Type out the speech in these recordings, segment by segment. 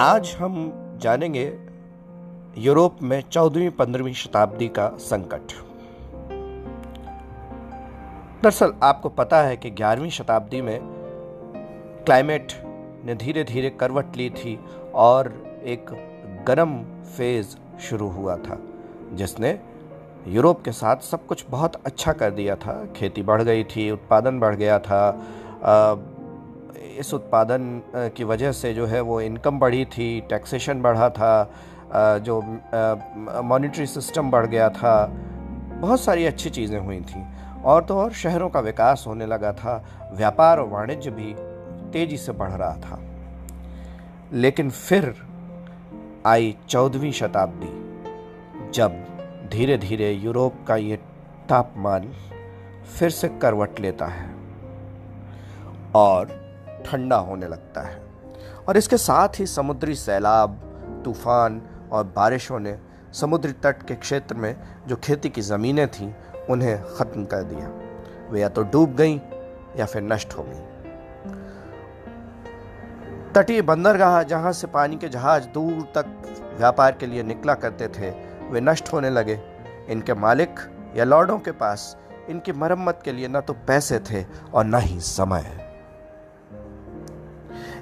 आज हम जानेंगे यूरोप में चौदहवीं, पंद्रहवीं शताब्दी का संकट। दरअसल आपको पता है कि ग्यारहवीं शताब्दी में क्लाइमेट ने धीरे धीरे करवट ली थी और एक गर्म फ़ेज़ शुरू हुआ था, जिसने यूरोप के साथ सब कुछ बहुत अच्छा कर दिया था। खेती बढ़ गई थी, उत्पादन बढ़ गया था इस उत्पादन की वजह से जो है वो इनकम बढ़ी थी टैक्सेशन बढ़ा था जो मॉनिटरी सिस्टम बढ़ गया था, बहुत सारी अच्छी चीज़ें हुई थी। और तो और शहरों का विकास होने लगा था, व्यापार और वाणिज्य भी तेज़ी से बढ़ रहा था। लेकिन फिर आई चौदहवीं शताब्दी, जब धीरे धीरे यूरोप का ये तापमान फिर से करवट लेता है। और ठंडा होने लगता है। और इसके साथ ही समुद्री सैलाब, तूफ़ान और बारिशों ने समुद्री तट के क्षेत्र में जो खेती की ज़मीनें थीं, उन्हें ख़त्म कर दिया। वे या तो डूब गईं या फिर नष्ट हो गईं। तटीय बंदरगाह जहाँ से पानी के जहाज़ दूर तक व्यापार के लिए निकला करते थे, वे नष्ट होने लगे। इनके मालिक या लॉर्डों के पास इनकी मरम्मत के लिए न तो पैसे थे और न ही समय।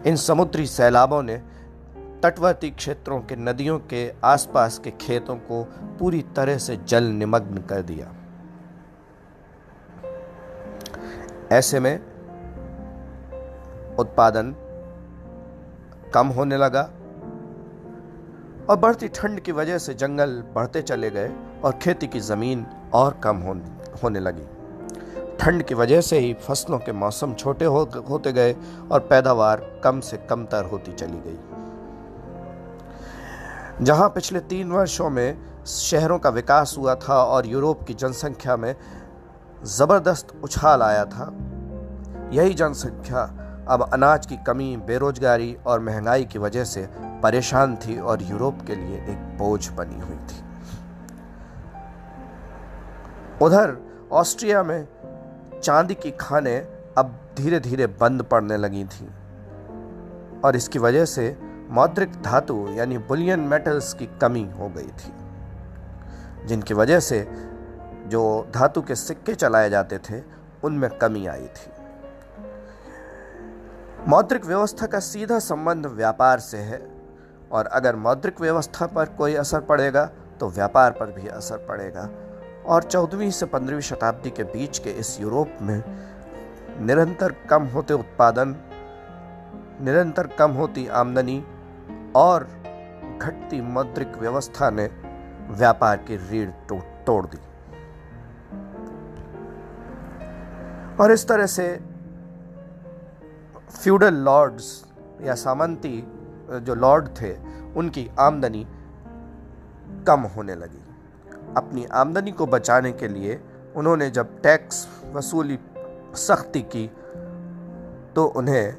इन समुद्री सैलाबों ने तटवर्ती क्षेत्रों के नदियों के आसपास के खेतों को पूरी तरह से जल निमग्न कर दिया। ऐसे में उत्पादन कम होने लगा और बढ़ती ठंड की वजह से जंगल बढ़ते चले गए और खेती की ज़मीन और कम होने लगी। ठंड की वजह से ही फ़सलों के मौसम छोटे हो, होते गए और पैदावार कम से कम तर होती चली गई। जहाँ पिछले तीन वर्षों में शहरों का विकास हुआ था और यूरोप की जनसंख्या में ज़बरदस्त उछाल आया था यही जनसंख्या अब अनाज की कमी बेरोजगारी और महँगाई की वजह से परेशान थी और यूरोप के लिए एक बोझ बनी हुई थी। उधर ऑस्ट्रिया में चांदी की खानें अब धीरे धीरे बंद पड़ने लगी थीं। और इसकी वजह से मौद्रिक धातु यानी बुलियन मेटल्स की कमी हो गई थी, जिनकी वजह से जो धातु के सिक्के चलाए जाते थे, उनमें कमी आई थी। मौद्रिक व्यवस्था का सीधा संबंध व्यापार से है, और अगर मौद्रिक व्यवस्था पर कोई असर पड़ेगा तो व्यापार पर भी असर पड़ेगा। और चौदहवीं से पंद्रहवीं शताब्दी के बीच के इस यूरोप में निरंतर कम होते उत्पादन निरंतर कम होती आमदनी और घटती मौद्रिक व्यवस्था ने व्यापार की रीढ़ तो, तोड़ दी। और इस तरह से फ्यूडल लॉर्ड्स या सामंती जो लॉर्ड थे उनकी आमदनी कम होने लगी। अपनी आमदनी को बचाने के लिए उन्होंने जब टैक्स वसूली सख्ती की तो उन्हें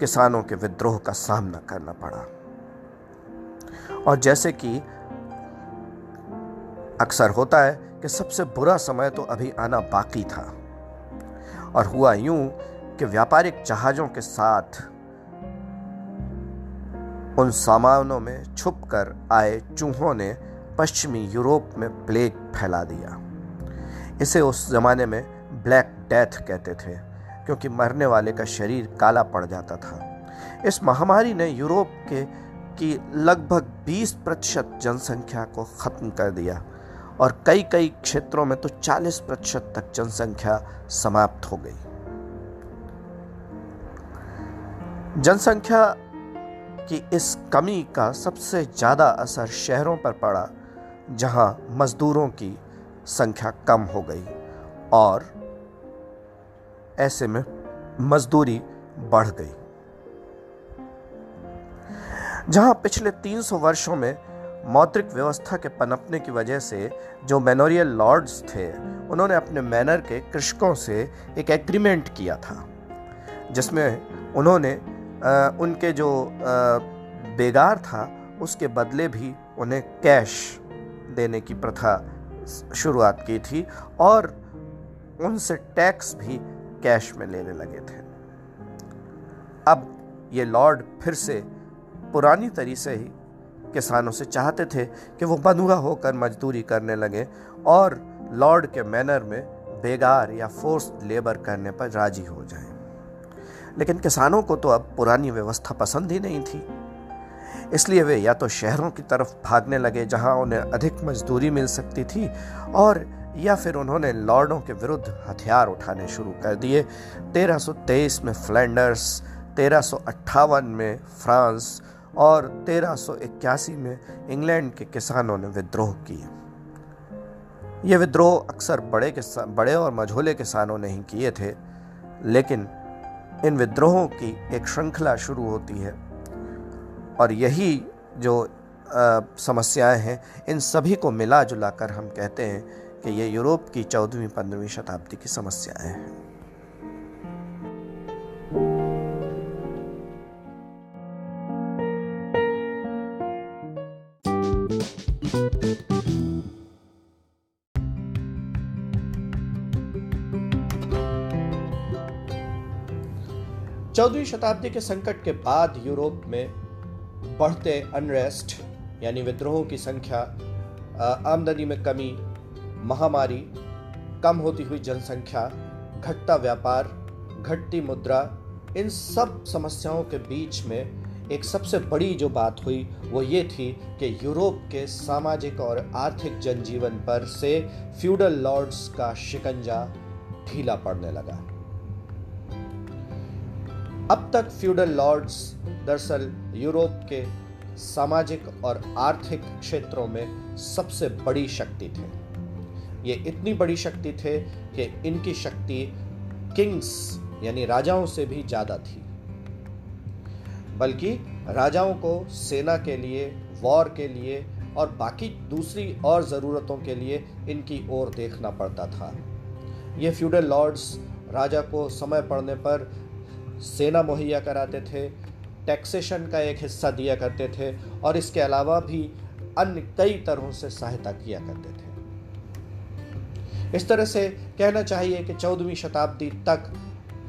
किसानों के विद्रोह का सामना करना पड़ा। और जैसे कि अक्सर होता है कि सबसे बुरा समय तो अभी आना बाकी था। और हुआ यूँ कि व्यापारिक जहाज़ों के साथ उन सामानों में छुपकर आए चूहों ने पश्चिमी यूरोप में प्लेग फैला दिया। इसे उस ज़माने में ब्लैक डेथ कहते थे, क्योंकि मरने वाले का शरीर काला पड़ जाता था। इस महामारी ने यूरोप के, की लगभग 20 प्रतिशत जनसंख्या को ख़त्म कर दिया, और कई कई क्षेत्रों में तो 40 प्रतिशत तक जनसंख्या समाप्त हो गई। जनसंख्या की इस कमी का सबसे ज़्यादा असर शहरों पर पड़ा जहाँ मजदूरों की संख्या कम हो गई और ऐसे में मजदूरी बढ़ गई। जहाँ पिछले 300 वर्षों में मौद्रिक व्यवस्था के पनपने की वजह से जो मैनोरियल लॉर्ड्स थे उन्होंने अपने मैनर के कृषकों से एक एग्रीमेंट किया था जिसमें उन्होंने आ, उनके जो आ, बेगार था उसके बदले भी उन्हें कैश देने की प्रथा शुरुआत की थी और उनसे टैक्स भी कैश में लेने लगे थे अब ये लॉर्ड फिर से पुरानी तरी से ही किसानों से चाहते थे कि वो बंधुआ होकर मजदूरी करने लगे और लॉर्ड के मैनर में बेगार या फोर्स लेबर करने पर राज़ी हो जाएँ। लेकिन किसानों को तो अब पुरानी व्यवस्था पसंद ही नहीं थी इसलिए वे या तो शहरों की तरफ़ भागने लगे जहाँ उन्हें अधिक मजदूरी मिल सकती थी, और या फिर उन्होंने लॉर्डों के विरुद्ध हथियार उठाने शुरू कर दिए। 1323 में फ्लैंडर्स, तेरह में फ्रांस, और 1381 में इंग्लैंड के किसानों ने विद्रोह किए। ये विद्रोह अक्सर बड़े किसान बड़े और मझोले किसानों ने ही किए थे, लेकिन इन विद्रोहों की एक श्रृंखला शुरू होती है। और यही जो समस्याएँ हैं, इन सभी को मिला जुला कर हम कहते हैं कि ये यूरोप की चौदहवीं, पंद्रहवीं शताब्दी की समस्याएँ हैं। चौदहवीं शताब्दी के संकट के बाद यूरोप में बढ़ते अनरेस्ट यानी विद्रोहों की संख्या आमदनी में कमी, महामारी, कम होती हुई जनसंख्या, घटता व्यापार, घटती मुद्रा, इन सब समस्याओं के बीच में एक सबसे बड़ी जो बात हुई, वो ये थी कि यूरोप के सामाजिक और आर्थिक जनजीवन पर से फ्यूडल लॉर्ड्स का शिकंजा ढीला पड़ने लगा। अब तक फ्यूडल लॉर्ड्स दरअसल यूरोप के सामाजिक और आर्थिक क्षेत्रों में सबसे बड़ी शक्ति थे। ये इतनी बड़ी शक्ति थे कि इनकी शक्ति किंग्स, यानी राजाओं से भी ज़्यादा थी। बल्कि राजाओं को सेना के लिए, वॉर के लिए और बाकी दूसरी और ज़रूरतों के लिए इनकी ओर देखना पड़ता था। ये फ्यूडल लॉर्ड्स राजा को समय पड़ने पर सेना मुहैया कराते थे टैक्सेशन का एक हिस्सा दिया करते थे और इसके अलावा भी अन्य कई तरहों से सहायता किया करते थे। इस तरह से कहना चाहिए कि चौदहवीं शताब्दी तक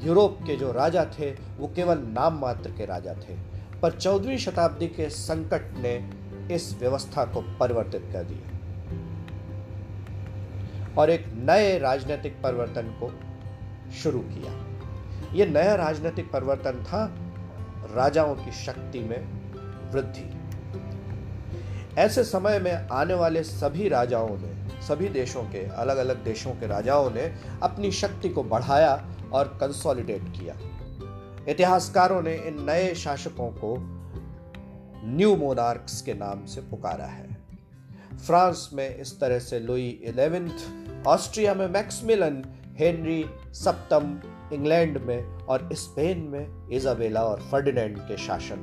यूरोप के जो राजा थे, वो केवल नाम मात्र के राजा थे, पर चौदहवीं शताब्दी के संकट ने इस व्यवस्था को परिवर्तित कर दिया। और एक नए राजनीतिक परिवर्तन को शुरू किया। ये नया राजनीतिक परिवर्तन था, राजाओं की शक्ति में वृद्धि। ऐसे समय में आने वाले सभी राजाओं ने, सभी देशों के अलग अलग देशों के राजाओं ने अपनी शक्ति को बढ़ाया और कंसोलिडेट किया। इतिहासकारों ने इन नए शासकों को न्यू मोनार्क्स के नाम से पुकारा है। फ्रांस में इस तरह से लुई इलेवेंथ, ऑस्ट्रिया में मैक्समिलन हेनरी सप्तम इंग्लैंड में और स्पेन में इजाबेला और फर्डिनेंड के शासन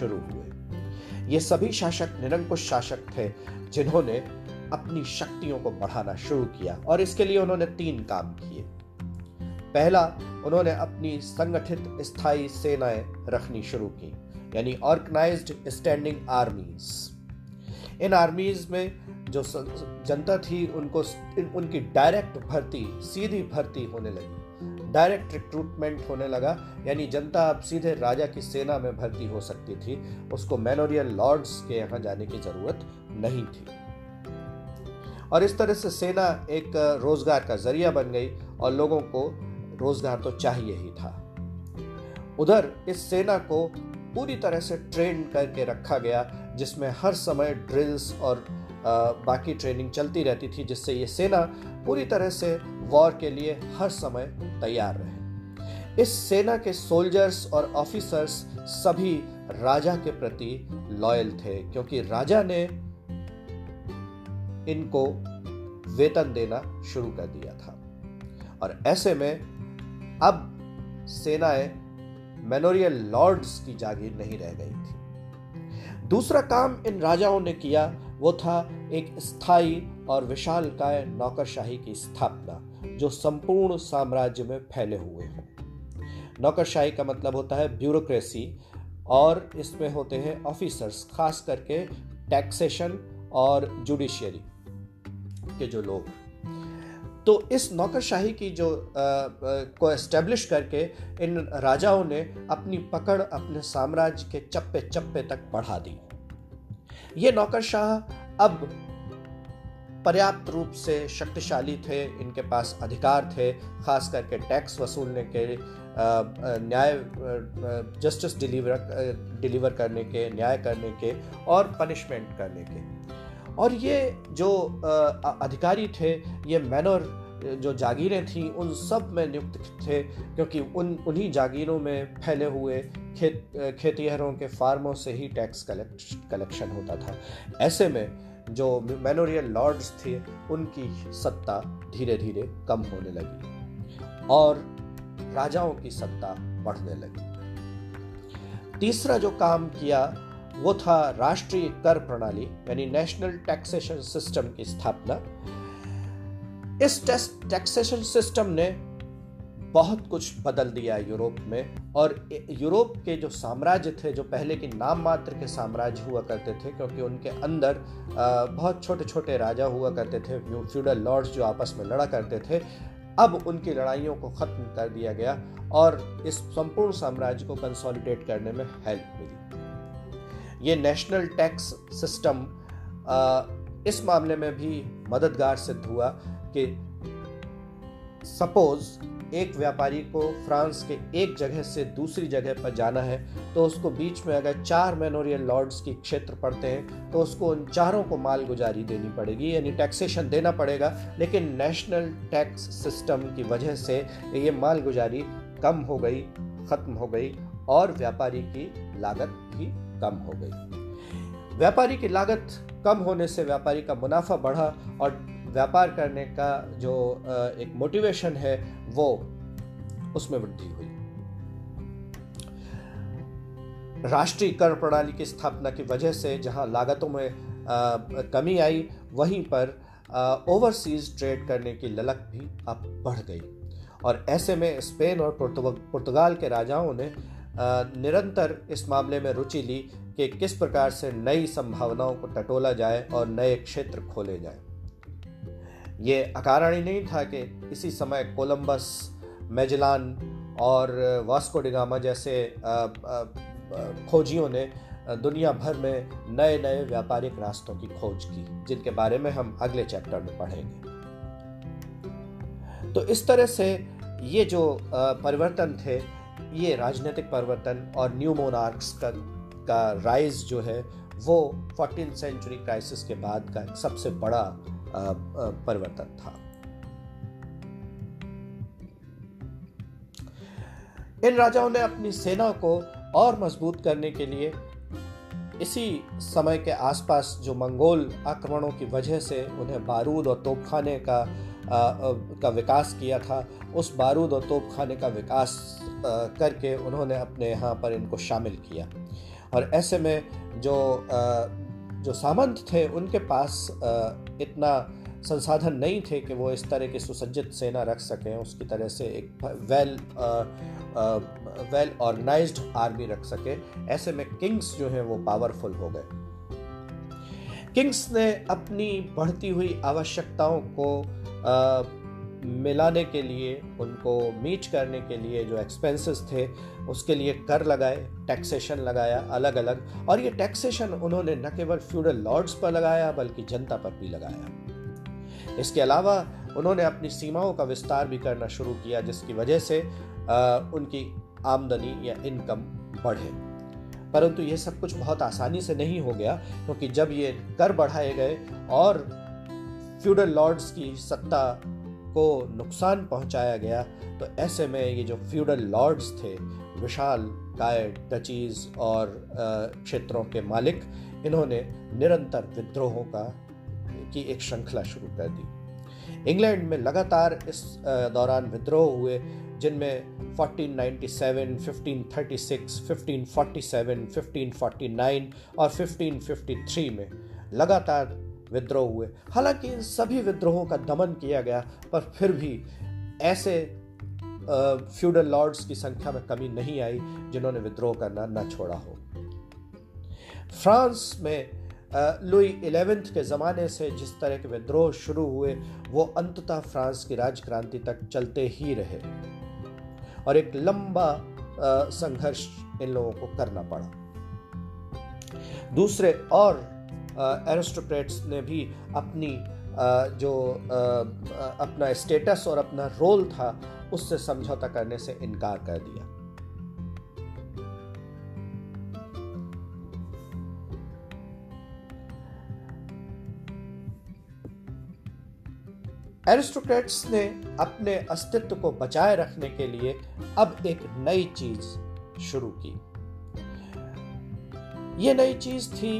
शुरू हुए। ये सभी शासक निरंकुश शासक थे, जिन्होंने अपनी शक्तियों को बढ़ाना शुरू किया और इसके लिए उन्होंने तीन काम किए। पहला, उन्होंने अपनी संगठित स्थायी सेनाएँ रखनी शुरू की, यानी ऑर्गेनाइज्ड स्टैंडिंग आर्मीज। इन आर्मीज में जो जनता थी, उनको उनकी डायरेक्ट भर्ती, सीधी भर्ती होने लगी। डायरेक्ट रिक्रूटमेंट होने लगा, यानी जनता अब सीधे राजा की सेना में भर्ती हो सकती थी। उसको मैनोरियल लॉर्ड्स के यहाँ जाने की ज़रूरत नहीं थी। और इस तरह से सेना एक, रोज़गार का ज़रिया बन गई और लोगों को रोज़गार तो चाहिए ही था। उधर इस सेना को पूरी तरह से ट्रेन करके रखा गया, जिसमें हर समय ड्रिल्स और बाकी ट्रेनिंग चलती रहती थी, जिससे ये सेना पूरी तरह से वॉर के लिए हर समय तैयार रहे। इस सेना के सोल्जर्स और ऑफिसर्स सभी राजा के प्रति लॉयल थे, क्योंकि राजा ने इनको वेतन देना शुरू कर दिया था। और ऐसे में अब सेनाएँ मेनोरियल लॉर्ड्स की जागीर नहीं रह गई थी। दूसरा काम इन राजाओं ने किया, वो था एक स्थायी और विशालकाय नौकरशाही की स्थापना जो संपूर्ण साम्राज्य में फैले हुए हों। नौकरशाही का मतलब होता है ब्यूरोक्रेसी और इसमें होते हैं ऑफिसर्स खास करके टैक्सेशन और जुडिशियरी के जो लोग तो इस नौकरशाही की जो आ, आ, को एस्टेब्लिश करके इन राजाओं ने अपनी पकड़ अपने साम्राज्य के चप्पे चप्पे तक बढ़ा दी। ये नौकरशाह अब पर्याप्त रूप से शक्तिशाली थे, इनके पास अधिकार थे, खास करके टैक्स वसूलने के न्याय जस्टिस डिलीवर डिलीवर करने के, न्याय करने के और पनिशमेंट करने के। और ये जो अधिकारी थे, ये मैनर, जो जागीरें थीं, उन सब में नियुक्त थे, क्योंकि उन, उन्हीं जागीरों में फैले हुए खेत, खेतीहरों के फार्मों से ही टैक्स कलेक्ट कलेक्शन होता था। ऐसे में जो मैनोरियल लॉर्ड्स थे, उनकी सत्ता धीरे धीरे कम होने लगी और राजाओं की सत्ता बढ़ने लगी। तीसरा जो काम किया, वो था राष्ट्रीय कर प्रणाली, यानी नेशनल टैक्सेशन सिस्टम की स्थापना। इस टैक्सेशन सिस्टम ने बहुत कुछ बदल दिया यूरोप में। और यूरोप के जो साम्राज्य थे, जो पहले की नाम मात्र के साम्राज्य हुआ करते थे, क्योंकि उनके अंदर बहुत छोटे छोटे राजा हुआ करते थे फ्यूडल लॉर्ड्स जो आपस में लड़ा करते थे। अब उनकी लड़ाइयों को खत्म कर दिया गया और इस संपूर्ण साम्राज्य को कंसोलिडेट करने में हेल्प मिली। ये नेशनल टैक्स सिस्टम इस मामले में भी मददगार सिद्ध हुआ कि सपोज़ एक व्यापारी को फ्रांस के एक जगह से दूसरी जगह पर जाना है तो उसको बीच में अगर चार मेनोरियल लॉर्ड्स की क्षेत्र पड़ते हैं तो उसको उन चारों को माल गुजारी देनी पड़ेगी, यानी टैक्सेशन देना पड़ेगा। लेकिन नेशनल टैक्स सिस्टम की वजह से ये माल गुजारी कम हो गई, ख़त्म हो गई, और व्यापारी की लागत भी कम हो गई। व्यापारी की लागत कम होने से व्यापारी का मुनाफा बढ़ा और व्यापार करने का जो एक मोटिवेशन है, वो उसमें वृद्धि हुई। राष्ट्रीय कर प्रणाली की स्थापना की वजह से जहाँ लागतों में कमी आई, वहीं पर ओवरसीज ट्रेड करने की ललक भी अब बढ़ गई। और ऐसे में स्पेन और पुर्तगाल के राजाओं ने निरंतर इस मामले में रुचि ली कि किस प्रकार से नई संभावनाओं को टटोला जाए और नए क्षेत्र खोले जाए। ये अकारण ही नहीं था कि इसी समय कोलंबस, मेजलान और वास्को डिगामा जैसे खोजियों ने दुनिया भर में नए नए व्यापारिक रास्तों की खोज की, जिनके बारे में हम अगले चैप्टर में पढ़ेंगे। तो इस तरह से ये जो परिवर्तन थे, ये राजनीतिक परिवर्तन और न्यू मोनार्क्स का का राइज जो है, वो फोर्टीन सेंचुरी क्राइसिस के बाद का सबसे बड़ा परिवर्तन था। इन राजाओं ने अपनी सेना को और मज़बूत करने के लिए इसी समय के आसपास जो मंगोल आक्रमणों की वजह से उन्हें बारूद और तोपखाने का आ, का विकास किया था उस बारूद और तोपखाने का विकास आ, करके उन्होंने अपने यहाँ पर इनको शामिल किया। और ऐसे में जो आ, जो सामंत थे उनके पास इतना संसाधन नहीं थे कि वो इस तरह की सुसज्जित सेना रख सकें उसकी तरह से एक वेल वेल ऑर्गेनाइज आर्मी रख सके। ऐसे में किंग्स जो हैं वो पावरफुल हो गए। किंग्स ने अपनी बढ़ती हुई आवश्यकताओं को आ, मिलाने के लिए उनको मीट करने के लिए जो एक्सपेंसेस थे उसके लिए कर लगाए टैक्सेशन लगाया अलग अलग और ये टैक्सेशन उन्होंने न केवल फ्यूडल लॉर्ड्स पर लगाया बल्कि जनता पर भी लगाया। इसके अलावा उन्होंने अपनी सीमाओं का विस्तार भी करना शुरू किया जिसकी वजह से आ, उनकी आमदनी या इनकम बढ़े। परंतु ये सब कुछ बहुत आसानी से नहीं हो गया क्योंकि जब ये कर बढ़ाए गए और फ्यूडल लॉर्ड्स की सत्ता को नुकसान पहुँचाया गया तो ऐसे में ये जो फ्यूडल लॉर्ड्स थे विशाल काय डचीज और क्षेत्रों के मालिक इन्होंने निरंतर विद्रोहों का की एक श्रृंखला शुरू कर दी। इंग्लैंड में लगातार इस दौरान विद्रोह हुए जिनमें 1497, 1536, 1547, 1549 और 1553 में लगातार विद्रोह हुए। हालाँकि इन सभी विद्रोहों का दमन किया गया, पर फिर भी ऐसे फ्यूडल लॉर्ड्स की संख्या में कमी नहीं आई जिन्होंने विद्रोह करना न छोड़ा हो। फ्रांस में लुई इलेवेंथ के ज़माने से जिस तरह के विद्रोह शुरू हुए, वो अंततः फ्रांस की राजक्रांति तक चलते ही रहे। और एक लंबा संघर्ष इन लोगों को करना पड़ा। दूसरे और एरिस्टोक्रेट्स ने भी अपनी जो अपना स्टेटस और अपना रोल था, उससे समझौता करने से इनकार कर दिया। एरिस्टोक्रेट्स ने अपने अस्तित्व को बचाए रखने के लिए अब एक नई चीज़ शुरू की। यह नई चीज़ थी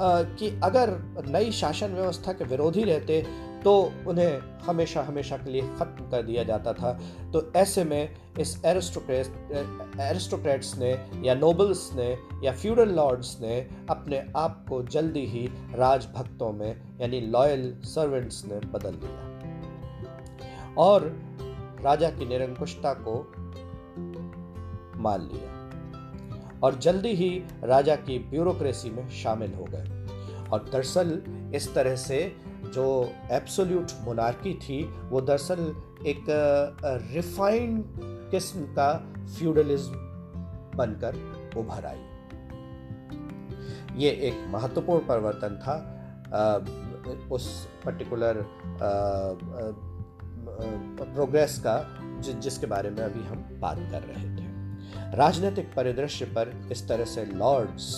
कि अगर नई शासन व्यवस्था के विरोधी रहते तो उन्हें हमेशा हमेशा के लिए खत्म कर दिया जाता था। तो ऐसे में इस एरिस्टोक्रेट एरिस्टोक्रेट्स ने या नोबल्स ने या फ्यूडल लॉर्ड्स ने अपने आप को जल्दी ही राजभक्तों में, यानी लॉयल सर्वेंट्स ने बदल दिया। और राजा की निरंकुशता को मान लिया। और जल्दी ही राजा की ब्यूरोक्रेसी में शामिल हो गए। और दरअसल इस तरह से जो एब्सोल्यूट मोनार्की थी, वो दरअसल एक रिफाइंड किस्म का फ्यूडलिज्म बनकर उभर आई। ये एक महत्वपूर्ण परिवर्तन था उस पर्टिकुलर प्रोग्रेस का जिसके बारे में अभी हम बात कर रहे थे। राजनीतिक परिदृश्य पर इस तरह से लॉर्ड्स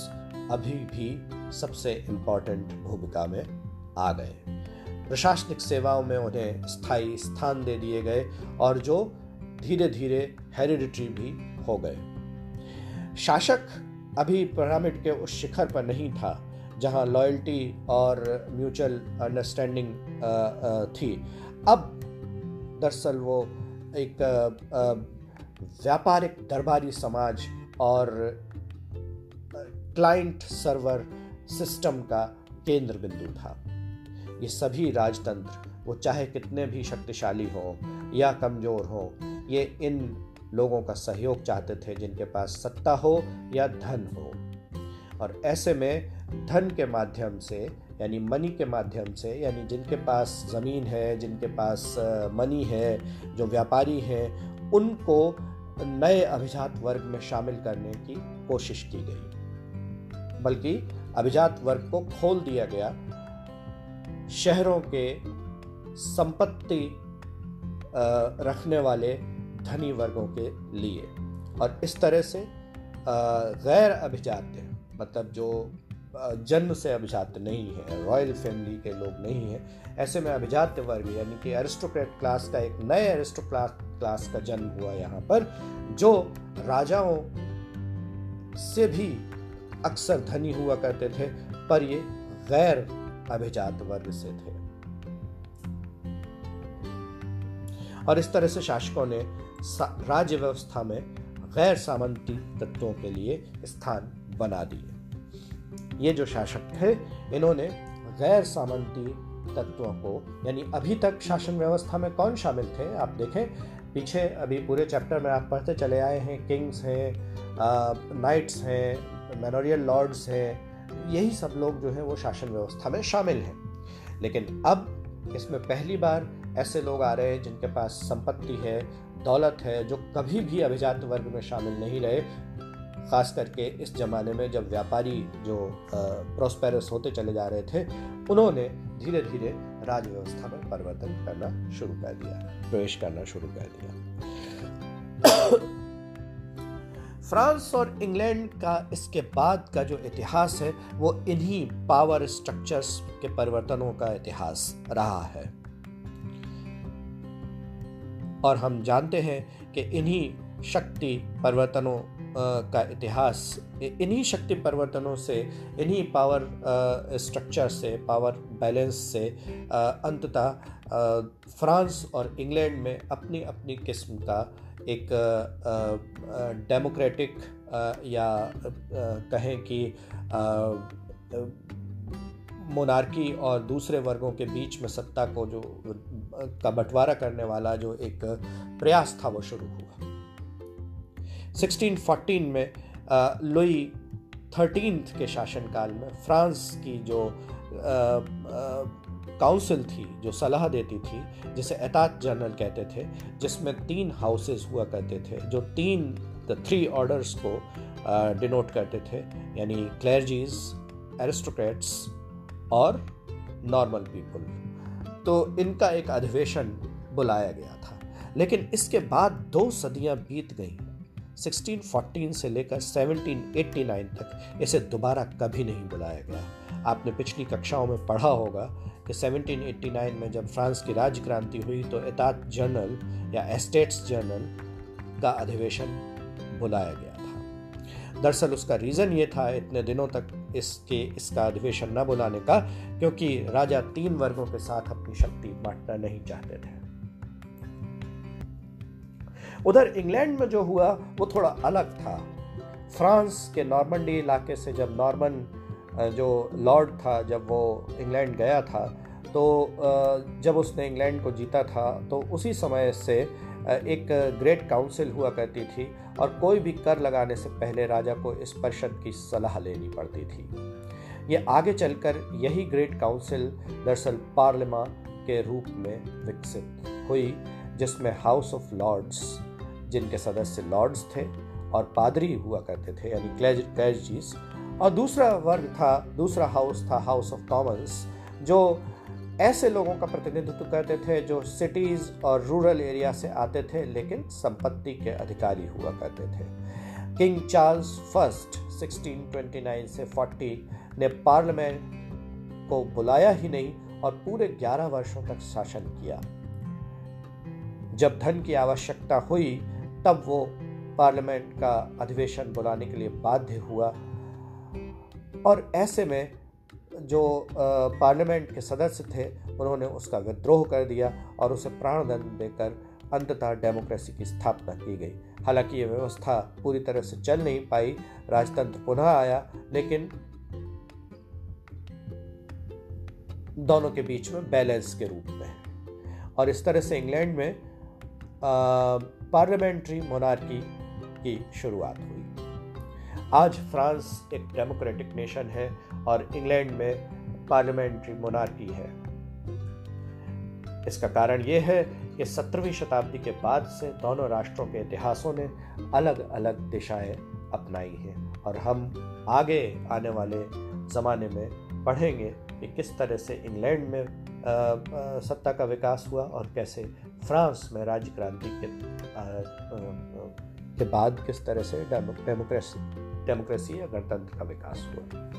अभी भी सबसे इम्पोर्टेंट भूमिका में आ गए प्रशासनिक सेवाओं में उन्हें स्थायी स्थान दे दिए गए और जो धीरे धीरे हेरिडिटरी भी हो गए। शासक अभी पिरामिड के उस शिखर पर नहीं था, जहाँ लॉयल्टी और म्यूचुअल अंडरस्टैंडिंग थी। अब दरअसल वो एक व्यापारिक दरबारी समाज और क्लाइंट सर्वर सिस्टम का केंद्र बिंदु था। ये सभी राजतंत्र, वो चाहे कितने भी शक्तिशाली हों या कमज़ोर हों, ये इन लोगों का सहयोग चाहते थे जिनके पास सत्ता हो या धन हो। और ऐसे में धन के माध्यम से, यानी मनी के माध्यम से, यानी जिनके पास ज़मीन है, जिनके पास मनी है, जो व्यापारी हैं, उनको नए अभिजात वर्ग में शामिल करने की कोशिश की गई। बल्कि अभिजात वर्ग को खोल दिया गया। शहरों के संपत्ति रखने वाले धनी वर्गों के लिए। और इस तरह से गैर अभिजात मतलब जो जन्म से अभिजात नहीं है, रॉयल फैमिली के लोग नहीं हैं। ऐसे में अभिजात वर्ग, यानी कि एरिस्टोक्रेट क्लास का एक नए एरिस्टोक्लास क्लास का जन्म हुआ यहाँ पर, जो राजाओं से भी अक्सर धनी हुआ करते थे, पर ये गैर अभिजात वर्ग से थे। और इस तरह से शासकों ने राज्य व्यवस्था में गैर सामंती तत्वों के लिए स्थान बना दिए। ये जो शासक थे इन्होंने गैर सामंती तत्वों को, यानी अभी तक शासन व्यवस्था में कौन शामिल थे? आप देखें, पीछे अभी पूरे चैप्टर में आप पढ़ते चले आए हैं, किंग्स हैं नाइट्स हैं, मेनोरियल लॉर्ड्स हैं, यही सब लोग जो हैं वो शासन व्यवस्था में शामिल हैं। लेकिन अब इसमें पहली बार ऐसे लोग आ रहे हैं जिनके पास संपत्ति है, दौलत है, जो कभी भी अभिजात वर्ग में शामिल नहीं रहे। ख़ास करके इस ज़माने में जब व्यापारी जो प्रोस्पेरस होते चले जा रहे थे, उन्होंने धीरे धीरे राज व्यवस्था में परिवर्तन करना शुरू कर दिया, प्रवेश करना शुरू कर दिया। फ्रांस और इंग्लैंड का इसके बाद का जो इतिहास है, वो इन्हीं पावर स्ट्रक्चर्स के परिवर्तनों का इतिहास रहा है। और हम जानते हैं कि इन्हीं शक्ति परिवर्तनों का इतिहास इन्हीं शक्ति परिवर्तनों से, इन्हीं पावर स्ट्रक्चर से पावर बैलेंस से अंततः फ्रांस और इंग्लैंड में अपनी अपनी किस्म का एक डेमोक्रेटिक या कहें कि मोनार्की और दूसरे वर्गों के बीच में सत्ता को जो का बंटवारा करने वाला जो एक प्रयास था, वो शुरू हुआ। 1614 में लुई थर्टीन के शासनकाल में फ्रांस की जो काउंसिल थी, जो सलाह देती थी, जिसे एतात जनरल कहते थे, जिसमें तीन हाउसेस हुआ करते थे, जो तीन द थ्री ऑर्डर्स को डिनोट करते थे, यानी क्लैरजीज एरिस्टोक्रेट्स और नॉर्मल पीपल तो इनका एक अधिवेशन बुलाया गया था। लेकिन इसके बाद दो सदियाँ बीत गई। 1614 से लेकर 1789 तक इसे दोबारा कभी नहीं बुलाया गया। आपने पिछली कक्षाओं में पढ़ा होगा कि 1789 में जब फ्रांस की राज्य क्रांति हुई तो एतात जर्नल या एस्टेट्स जर्नल का अधिवेशन बुलाया गया था। दरअसल उसका रीज़न ये था इतने दिनों तक इसके, इसका अधिवेशन न बुलाने का, क्योंकि राजा तीन वर्गों के साथ अपनी शक्ति बांटना नहीं चाहते थे। उधर इंग्लैंड में जो हुआ, वो थोड़ा अलग था। फ्रांस के नॉर्मंडी इलाके से जब नॉर्मन जो लॉर्ड था, जब वो इंग्लैंड गया था तो जब उसने इंग्लैंड को जीता था तो उसी समय से एक ग्रेट काउंसिल हुआ करती थी और कोई भी कर लगाने से पहले राजा को इस परिषद की सलाह लेनी पड़ती थी। ये आगे चलकर यही ग्रेट काउंसिल दरअसल पार्लियामा के रूप में विकसित हुई, जिसमें हाउस ऑफ़ लॉर्ड्स जिनके सदस्य लॉर्ड्स थे और पादरी हुआ करते थे, यानी क्लैरजीज और दूसरा वर्ग था, दूसरा हाउस था हाउस ऑफ़ कॉमन्स जो ऐसे लोगों का प्रतिनिधित्व करते थे जो सिटीज़ और रूरल एरिया से आते थे, लेकिन संपत्ति के अधिकारी हुआ करते थे। किंग चार्ल्स फ़र्स्ट 1629 से 40 ने पार्लियामेंट को बुलाया ही नहीं और पूरे 11 वर्षों तक शासन किया। जब धन की आवश्यकता हुई तब वो पार्लियामेंट का अधिवेशन बुलाने के लिए बाध्य हुआ। और ऐसे में जो पार्लियामेंट के सदस्य थे, उन्होंने उसका विद्रोह कर दिया और उसे प्राणदंड देकर अंततः डेमोक्रेसी की स्थापना की गई। हालाँकि ये व्यवस्था पूरी तरह से चल नहीं पाई, राजतंत्र पुनः आया, लेकिन दोनों के बीच में बैलेंस के रूप में। और इस तरह से इंग्लैंड में पार्लियामेंट्री मोनार्की की शुरुआत हुई। आज फ्रांस एक डेमोक्रेटिक नेशन है और इंग्लैंड में पार्लियामेंट्री मोनार्की है। इसका कारण यह है कि सत्रहवीं शताब्दी के बाद से दोनों राष्ट्रों के इतिहासों ने अलग अलग दिशाएँ अपनाई हैं और हम आगे आने वाले ज़माने में पढ़ेंगे कि किस तरह से इंग्लैंड में सत्ता का विकास हुआ और कैसे फ्रांस में राज्य क्रांति के के बाद किस तरह से डेमोक्रेसी डेमोक्रेसी या गणतंत्र का विकास हुआ?